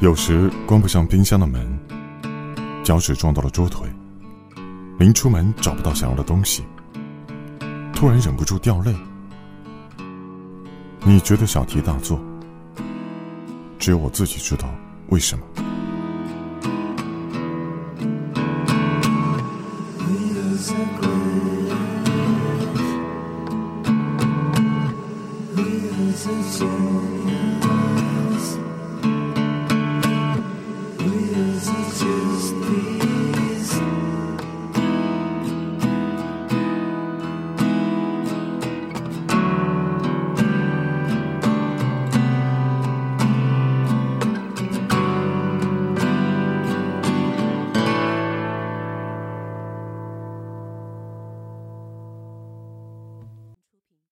有时关不上冰箱的门，脚趾撞到了桌腿，临出门找不到想要的东西，突然忍不住掉泪。你觉得小题大做，只有我自己知道为什么。We are